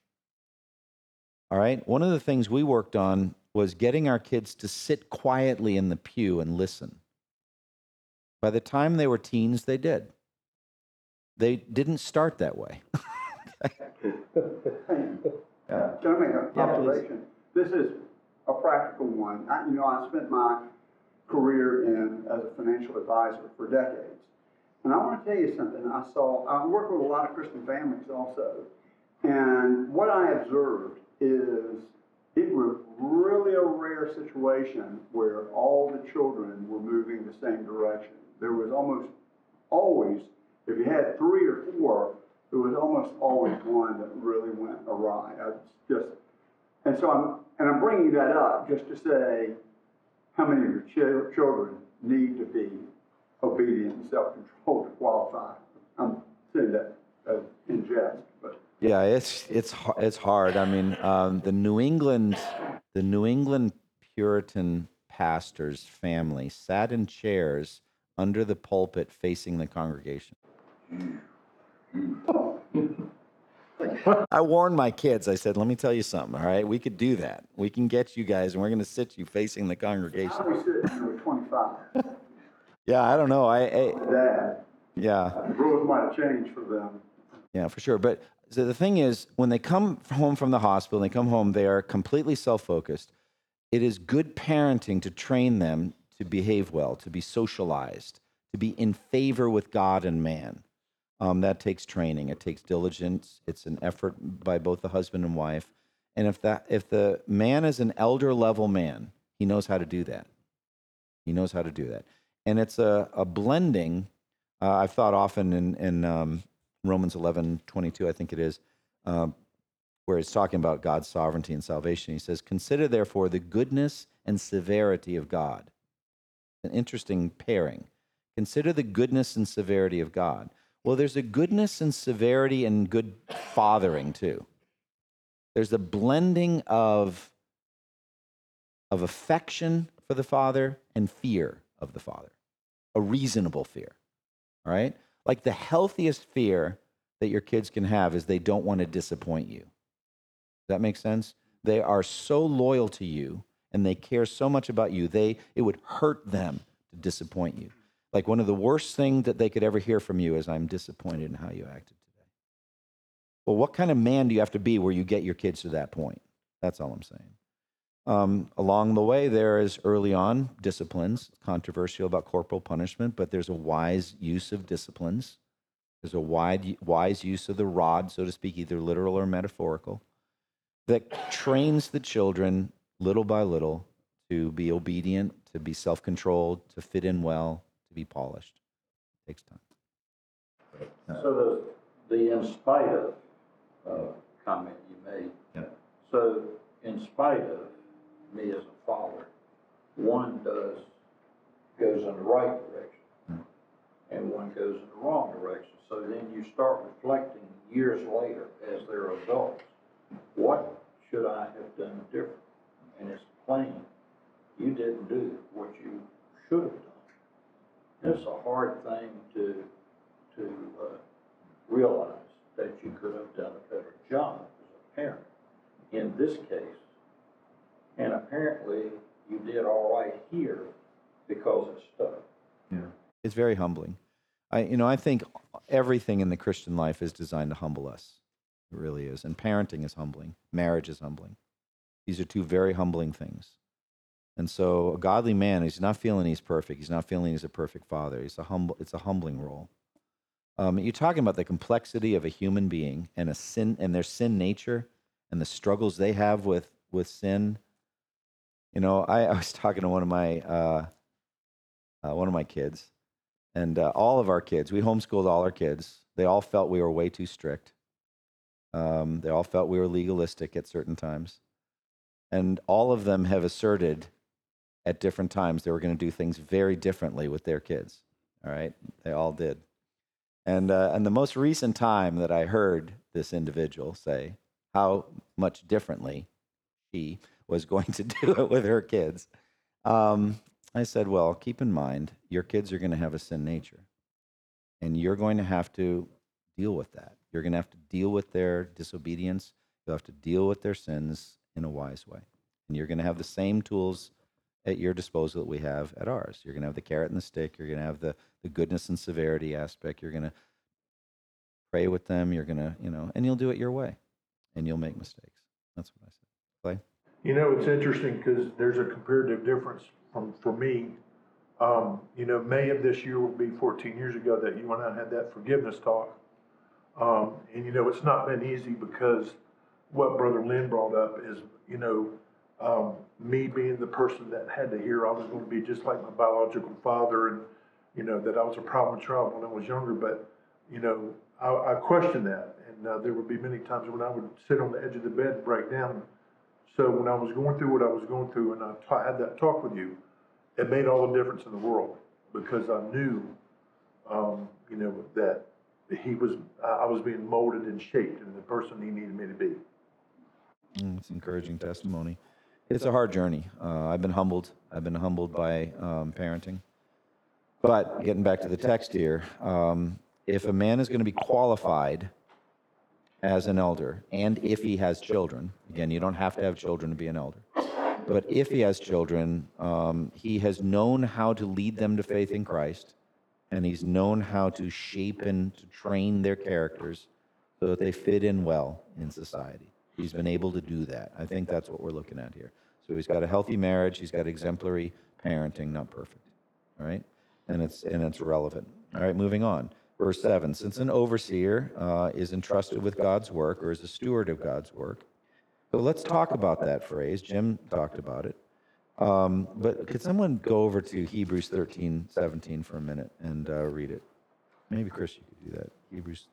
All right. One of the things we worked on was getting our kids to sit quietly in the pew and listen. By the time they were teens, they did. They didn't start that way. Can I make an Yeah, please. This is a practical one. I, you know, I spent my career in, as a financial advisor for decades. And I want to tell you something. I saw, I work with a lot of Christian families also. And what I observed is it was really a rare situation where all the children were moving the same direction. There was almost always, if you had three or four, there was almost always one that really went awry. I just, and so I'm, and I'm bringing that up just to say how many of your chil- children need to be obedient and self-control to qualify. I'm saying that uh, in jest, but Yeah, it's it's it's hard. I mean, um, the New England the New England Puritan pastor's family sat in chairs under the pulpit facing the congregation. <laughs> I warned my kids. I said, "Let me tell you something. All right, we could do that. We can get you guys, and we're going to sit you facing the congregation." do we sit here with twenty-five? Yeah, I don't know. I, I Dad, yeah. the rules might have changed for them. Yeah, for sure. But so the thing is, when they come home from the hospital, they come home, they are completely self focused. It is good parenting to train them to behave well, to be socialized, to be in favor with God and man. Um, that takes training. It takes diligence. It's an effort by both the husband and wife. And if that if the man is an elder level man, he knows how to do that. He knows how to do that. And it's a, a blending. Uh, I've thought often in, in um, Romans 11, 22, I think it is, um, where it's talking about God's sovereignty and salvation. He says, Consider therefore the goodness and severity of God. An interesting pairing. Consider the goodness and severity of God. Well, there's a goodness and severity and good fathering too. There's a blending of, of affection for the Father and fear of the Father, a reasonable fear. All right? Like the healthiest fear that your kids can have is they don't want to disappoint you. Does that make sense? They are so loyal to you and they care so much about you. They it would hurt them to disappoint you. Like one of the worst things that they could ever hear from you is I'm disappointed in how you acted today. Well, what kind of man do you have to be where you get your kids to that point? That's all I'm saying. Um, along the way, there is early on disciplines, controversial about corporal punishment, but there's a wise use of disciplines. There's a wide, wise use of the rod, so to speak, either literal or metaphorical, that trains the children little by little to be obedient, to be self controlled, to fit in well, to be polished. takes time. So the, the in spite of, uh, comment you made. Yeah. So in spite of me as a father, one does, goes in the right direction. And one goes in the wrong direction. So then you start reflecting years later as they're adults. What should I have done different? And it's plain, you didn't do what you should have done. It's a hard thing to, to, uh, realize that you could have done a better job as a parent in this case. And apparently you did all right here because it stuck. It's very humbling. I, you know, I think everything in the Christian life is designed to humble us. It really is. And parenting is humbling. Marriage is humbling. These are two very humbling things. And so, a godly man, he's not feeling he's perfect. He's not feeling he's a perfect father. He's a humble. It's a humbling role. Um, you're talking about the complexity of a human being and a sin and their sin nature and the struggles they have with with sin. You know, I, I was <laughs> talking to one of my uh, uh, one of my kids, and uh, all of our kids. We homeschooled all our kids. They all felt we were way too strict. Um, they all felt we were legalistic at certain times, and all of them have asserted at different times they were going to do things very differently with their kids. All right, they all did. And uh, and the most recent time that I heard this individual say how much differently she was going to do it with her kids, um, I said, well, keep in mind your kids are going to have a sin nature, and you're going to have to deal with that. You're going to have to deal with their disobedience. You'll have to deal with their sins in a wise way, and you're going to have the same tools at your disposal that we have at ours. You're going to have the carrot and the stick. You're going to have the the goodness and severity aspect. You're going to pray with them. You're going to, you know, and you'll do it your way, and you'll make mistakes. That's what I said. Clay. You know, it's interesting because there's a comparative difference from, for me. Um, you know, May of this year will be fourteen years ago that you and I had that forgiveness talk. Um, and you know, it's not been easy because what Brother Lynn brought up is, you know, um, me being the person that had to hear I was gonna be just like my biological father and, you know, that I was a problem child when I was younger, but, you know, I, I questioned that. And, uh, there would be many times when I would sit on the edge of the bed and break down. So when I was going through what I was going through and I had that talk with you, it made all the difference in the world. because I knew, um, you know, that he was, I I was being molded and shaped into the person he needed me to be. Mm, It's encouraging testimony. It's a hard journey. Uh, I've been humbled. I've been humbled by um, parenting. But getting back to the text here, um, if a man is going to be qualified as an elder, and if he has children, again, you don't have to have children to be an elder, but if he has children, um, he has known how to lead them to faith in Christ, and he's known how to shape and to train their characters so that they fit in well in society. He's been able to do that. I think that's what we're looking at here. He's got a healthy marriage, he's got exemplary parenting, not perfect. All right? And it's and it's relevant. All right, moving on. Verse 7 Since an overseer uh, is entrusted with God's work or is a steward of God's work. So let's talk about that phrase. Jim talked about it. Um, but could someone go over to Hebrews 13, 17 for a minute and uh, read it? Maybe Chris, you could do that. Hebrews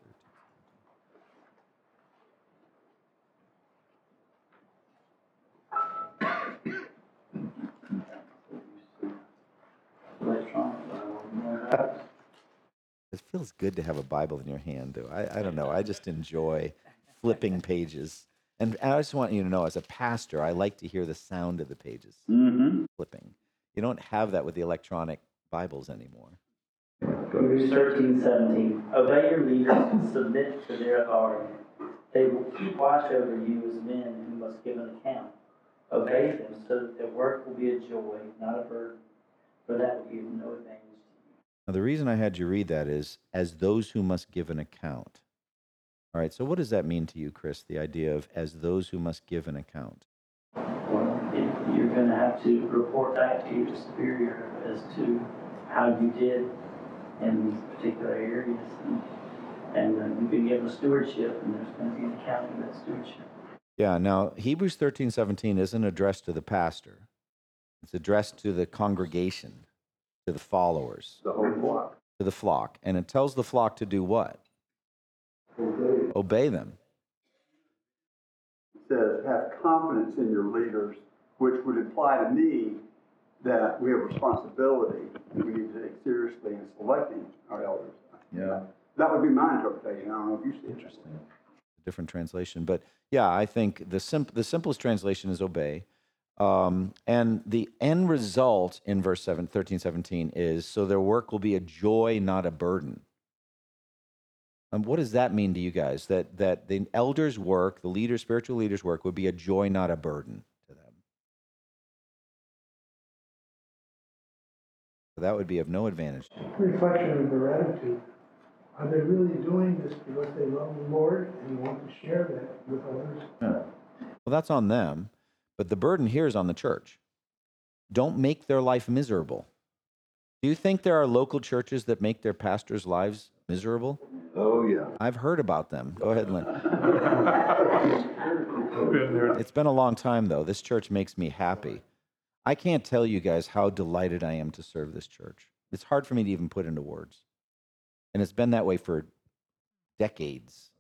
feels good to have a Bible in your hand, though. I, I don't know. I just enjoy flipping <laughs> pages. And I just want you to know, as a pastor, I like to hear the sound of the pages Mm-hmm. flipping. You don't have that with the electronic Bibles anymore. Hebrews thirteen seventeen, obey your leaders and submit to their authority. They will keep watch over you as men who must give an account. Obey them so that their work will be a joy, not a burden, for that will give no advantage. Now, the reason I had you read that is as those who must give an account. All right, so what does that mean to you, Chris? The idea of as those who must give an account. Well, you're gonna have to report back to your superior as to how you did in these particular areas. And, and uh, you've been given a stewardship, and there's gonna be an accounting of that stewardship. Yeah, now Hebrews 13, 17 isn't addressed to the pastor, it's addressed to the congregation, to the followers, The whole flock. to the flock. And it tells the flock to do what? Obey them. It says, have confidence in your leaders, which would imply to me that we have responsibility that we need to take seriously in selecting our elders. Yeah. That would be my interpretation. I don't know if you see it. Interesting. Different translation. But yeah, I think the, simp- the simplest translation is obey. Um, and the end result in verse 7, 13, 17 is so their work will be a joy, not a burden. Um, what does that mean to you guys? That, that the elders' work, the leaders, spiritual leaders' work, would be a joy, not a burden to them. So that would be of no advantage. Reflection of their attitude. Are they really doing this because they love the Lord and want to share that with others? Well, that's on them, but the burden here is on the church. Don't make their life miserable. Do you think there are local churches that make their pastors' lives miserable? Oh, yeah. I've heard about them. Go ahead, Lynn. <laughs> It's been a long time, though. This church makes me happy. I can't tell you guys how delighted I am to serve this church. It's hard for me to even put into words. And it's been that way for decades.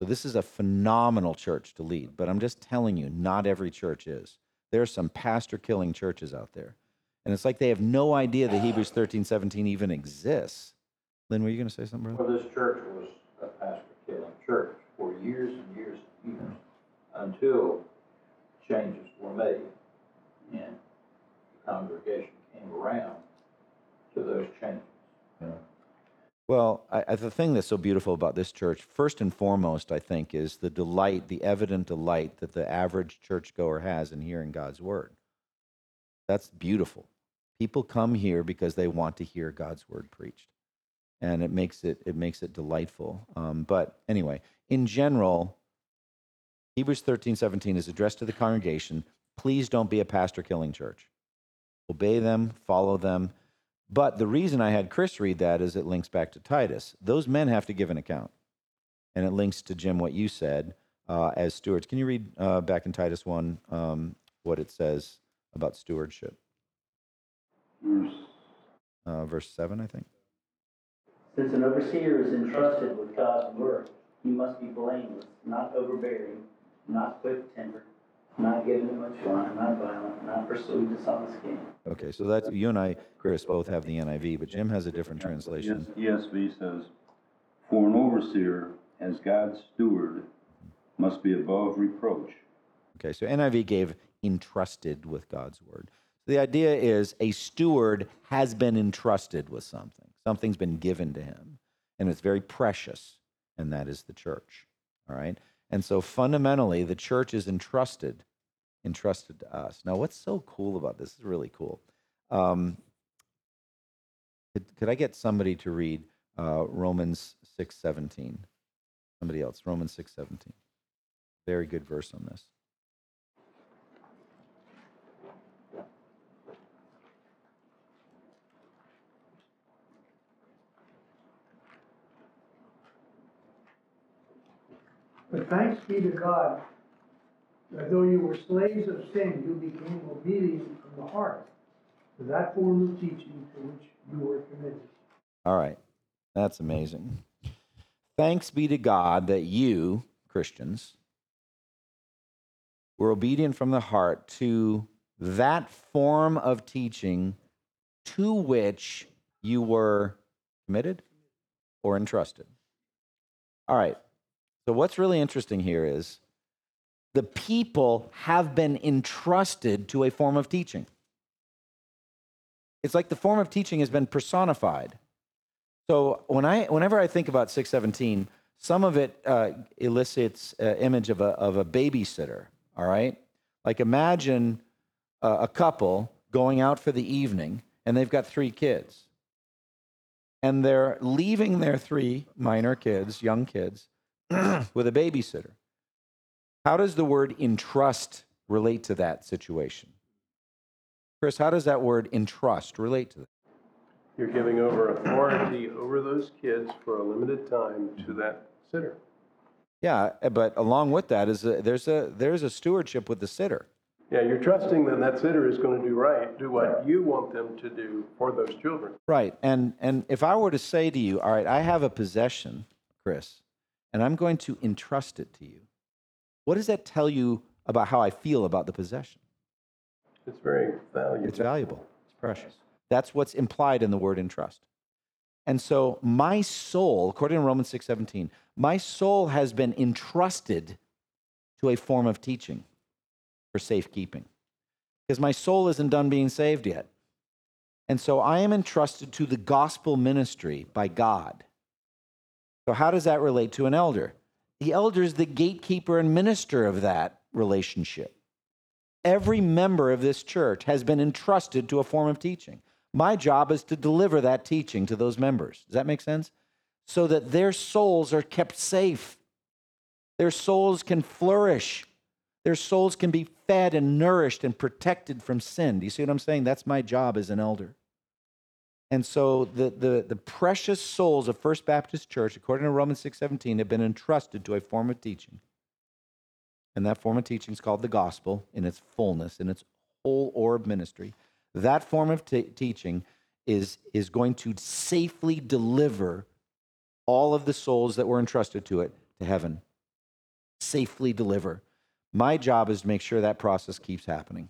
So this is a phenomenal church to lead, but I'm just telling you, not every church is. There are some pastor killing churches out there. And it's like they have no idea that Hebrews 13, 17 even exists. Lynn, were you going to say something, brother? Well, this church was a pastor killing church for years and years and years until changes were made and the congregation came around to those changes. Well, I, I, the thing that's so beautiful about this church, first and foremost, I think, is the delight, the evident delight that the average churchgoer has in hearing God's word. That's beautiful. People come here because they want to hear God's word preached, and it makes it it makes it delightful. Um, but anyway, in general, Hebrews 13, 17 is addressed to the congregation. Please don't be a pastor killing church. Obey them, follow them. But the reason I had Chris read that is it links back to Titus. Those men have to give an account. And it links to Jim what you said uh, as stewards. Can you read uh, back in Titus 1 um, what it says about stewardship? Uh, verse 7, I think. Since an overseer is entrusted with God's work, he must be blameless, not overbearing, not quick tempered, not giving it much wine, not violent, not pursuing dishonest gain. Okay, so that's, you and I, Chris, both have the NIV, but Jim has a different translation. Yes, ESV says, "For an overseer, as God's steward, must be above reproach." Okay, so NIV gave entrusted with God's word. So the idea is a steward has been entrusted with something. Something's been given to him, and it's very precious, and that is the church. All right? And so fundamentally, the church is entrusted, entrusted to us. Now, what's so cool about this is really cool. Um, could, could I get somebody to read uh, Romans 6:17? Somebody else, Romans 6:17. Very good verse on this. But thanks be to God, that though you were slaves of sin, you became obedient from the heart to that form of teaching to which you were committed. All right. That's amazing. Thanks be to God that you, Christians, were obedient from the heart to that form of teaching to which you were committed or entrusted. All right. So, what's really interesting here is the people have been entrusted to a form of teaching. It's like the form of teaching has been personified. So when I, whenever I think about 617, some of it uh, elicits an image of a, of a babysitter, all right? Like imagine a, a couple going out for the evening and they've got three kids. And they're leaving their three minor kids, young kids, <clears throat> with a babysitter. How does the word entrust relate to that situation? Chris, how does that word entrust relate to that? You're giving over authority over those kids for a limited time to that sitter. Yeah, eh, but along with that is a, there's a there's a stewardship with the sitter. Yeah, you're trusting that that sitter is going to do right, do what you want them to do for those children. Right. And and if I were to say to you, all right, I have a possession, Chris, and I'm going to entrust it to you. What does that tell you about how I feel about the possession? It's very valuable. It's valuable. It's precious. That's what's implied in the word entrust. And so my soul, according to Romans 6:17, my soul has been entrusted to a form of teaching for safekeeping. Because my soul isn't done being saved yet. And so I am entrusted to the gospel ministry by God. So how does that relate to an elder? The elder is the gatekeeper and minister of that relationship. Every member of this church has been entrusted to a form of teaching. My job is to deliver that teaching to those members. Does that make sense? So that their souls are kept safe. Their souls can flourish. Their souls can be fed and nourished and protected from sin. Do you see what I'm saying? That's my job as an elder. And so the, the, the precious souls of First Baptist Church, according to Romans 6:17, have been entrusted to a form of teaching. And that form of teaching is called the gospel in its fullness, in its whole orb ministry. That form of t- teaching is, is going to safely deliver all of the souls that were entrusted to it to heaven. Safely deliver. My job is to make sure that process keeps happening.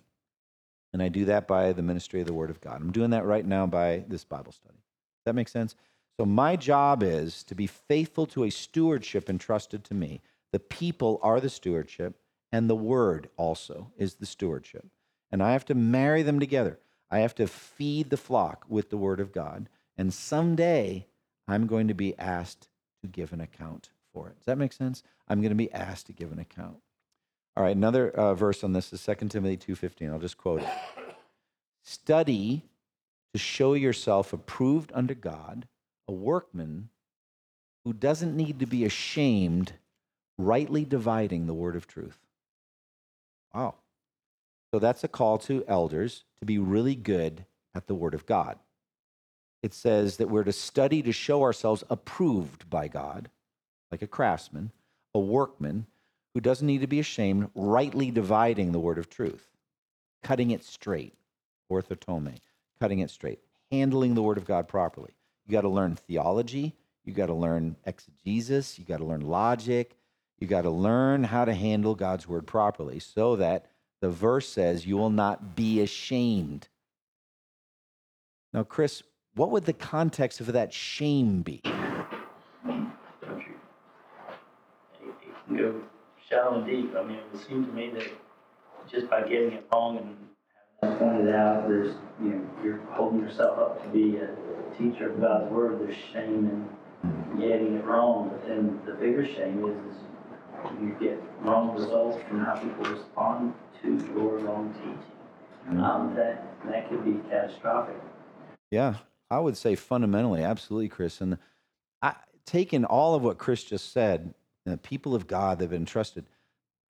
And I do that by the ministry of the Word of God. I'm doing that right now by this Bible study. Does that make sense? So, my job is to be faithful to a stewardship entrusted to me. The people are the stewardship, and the Word also is the stewardship. And I have to marry them together. I have to feed the flock with the Word of God. And someday, I'm going to be asked to give an account for it. Does that make sense? I'm going to be asked to give an account. All right, another uh, verse on this is 2 Timothy 2:15. I'll just quote it. Study to show yourself approved unto God, a workman who doesn't need to be ashamed, rightly dividing the word of truth. Wow. So that's a call to elders to be really good at the word of God. It says that we're to study to show ourselves approved by God, like a craftsman, a workman who doesn't need to be ashamed, rightly dividing the word of truth, cutting it straight, orthotome, cutting it straight, handling the word of God properly. You got to learn theology, you got to learn exegesis, you got to learn logic, you got to learn how to handle God's word properly so that The verse says, You will not be ashamed. Now, Chris, what would the context of that shame be? Don't you? It it can go shallow and deep. I mean, it would seem to me that just by getting it wrong and having that pointed out, there's, you know, you're holding yourself up to be a teacher of God's word, there's shame in getting it wrong. But then the bigger shame is, is you get wrong results from how people respond to your wrong teaching. Um, that, that could be catastrophic. Yeah, I would say fundamentally, absolutely, Chris. And I, taking all of what Chris just said, the people of God that have been trusted,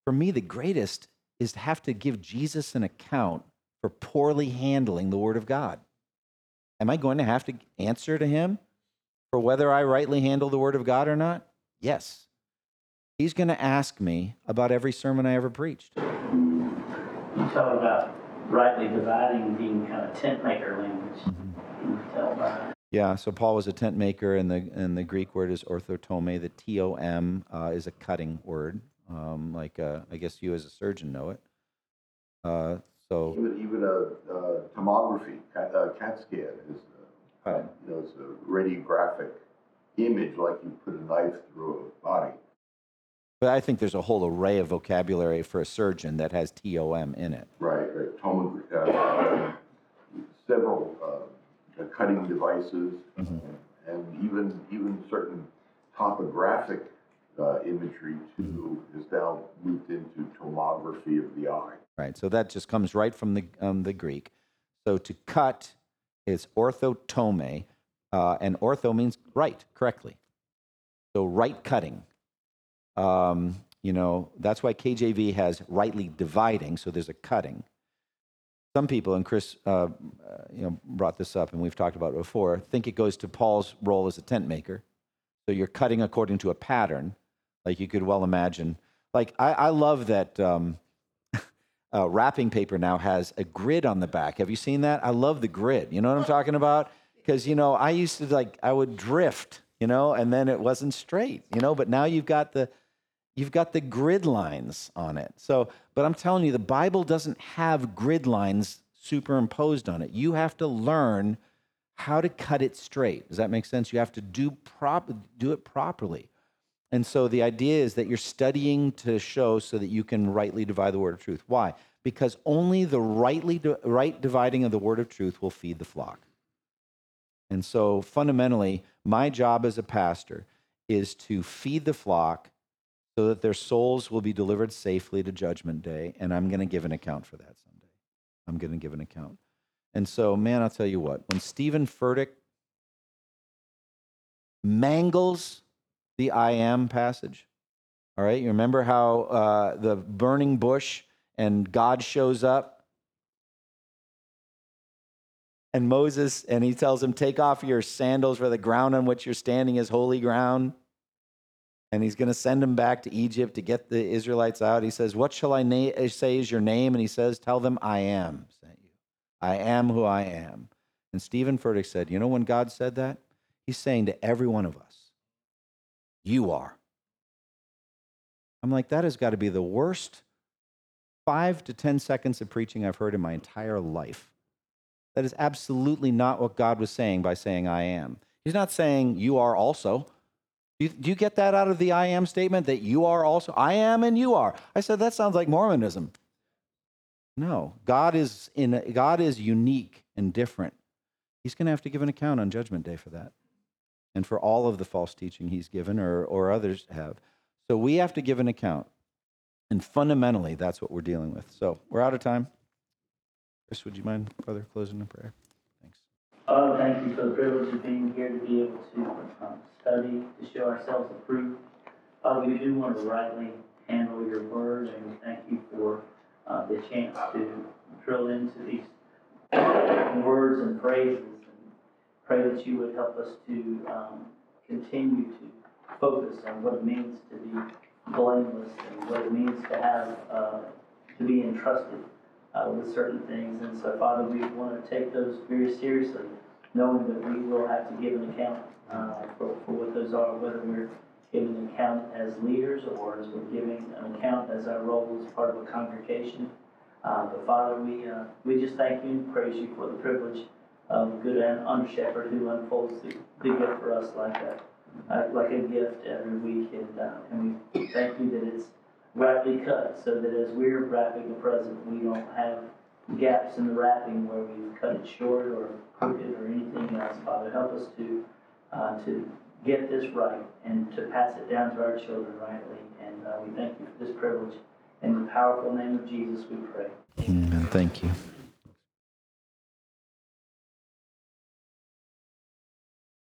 for me, the greatest is to have to give Jesus an account for poorly handling the Word of God. Am I going to have to answer to Him for whether I rightly handle the Word of God or not? Yes. He's going to ask me about every sermon I ever preached. You talk about rightly dividing being kind of tent maker language. Can you tell by Yeah, so Paul was a tent maker, and the and the Greek word is orthotome. The T O M uh, is a cutting word. Um, like uh, I guess you as a surgeon know it. Uh, so Even, even a, uh tomography, CAT, uh, CAT scan is, uh, Right. you know, it's a radiographic image like you put a knife through a body. But I think there's a whole array of vocabulary for a surgeon that has TOM in it. Right, right, tomogra- uh, several, cutting devices, Mhm. and even, even certain topographic, uh, imagery too is now moved into tomography of the eye. Right. So that just comes right from the um, the Greek. So to cut is orthotome, uh, and ortho means right, correctly. So right cutting. Um, you know that's why KJV has rightly dividing. So there's a cutting. Some people, and Chris, uh, uh, you know, brought this up, and we've talked about it before. Think it goes to Paul's role as a tent maker. So you're cutting according to a pattern, like you could well imagine. Like I, I love that. Um, <laughs> uh, wrapping paper now has a grid on the back. Have you seen that? I love the grid. You know what I'm talking about? Because you know, I used to like I would drift, you know, and then it wasn't straight, you know. But now you've got the you've got the grid lines on it. So, but I'm telling you, the Bible doesn't have grid lines superimposed on it. You have to learn how to cut it straight. Does that make sense? You have to do prop do it properly. And so the idea is that you're studying to show so that you can rightly divide the word of truth. Why? Because only the rightly right dividing of the word of truth will feed the flock. And so fundamentally, my job as a pastor is to feed the flock so that their souls will be delivered safely to judgment day and I'm going to give an account for that someday. I'm going to give an account. And so, man, I'll tell you what, when Steven Furtick mangles the I am passage. All right, you remember how uh, the burning bush and God shows up? And Moses, and he tells him, Take off your sandals, for the ground on which you're standing is holy ground. And he's going to send him back to Egypt to get the Israelites out. He says, What shall I na- uh, say is your name? And he says, Tell them, I am sent you. I am who I am. And Steven Furtick said, You know when God said that? He's saying to every one of us, You are. I'm like, that has got to be the worst five to 10 seconds of preaching I've heard in my entire life. That is absolutely not what God was saying by saying, I am. He's not saying, You are also. Do you, do you get that out of the I am statement that you are also? I am and you are. I said, That sounds like Mormonism. No, God is, in, God is unique and different. He's going to have to give an account on Judgment Day for that and for all of the false teaching he's given or, or others have. So we have to give an account. And fundamentally, that's what we're dealing with. So we're out of time. Chris, would you mind, Father, closing in prayer? Thanks. Oh, thank you for the privilege of being here to be able to um, study, to show ourselves approved. Father, we do want to rightly handle your word, and we thank you for uh, the chance to drill into these words and phrases, and pray that you would help us to um, continue to focus on what it means to be blameless and what it means to have, uh, to be entrusted uh, with certain things. And so, Father, we want to take those very seriously, knowing that we will have to give an account uh, for, for what those are, whether we're giving an account as leaders or as we're giving an account as our role as part of a congregation. Uh, but Father, we, uh, we just thank you and praise you for the privilege of a good and under shepherd who unfolds the, the gift for us like a, uh, like a gift every week. And, uh, and we thank you that it's rightly cut so that as we're wrapping a present, we don't have gaps in the wrapping where we've cut it short or crooked or anything else. Father, help us to, uh, to get this right and to pass it down to our children rightly. And, uh, we thank you for this privilege. In the powerful name of Jesus, we pray. Amen. Thank you.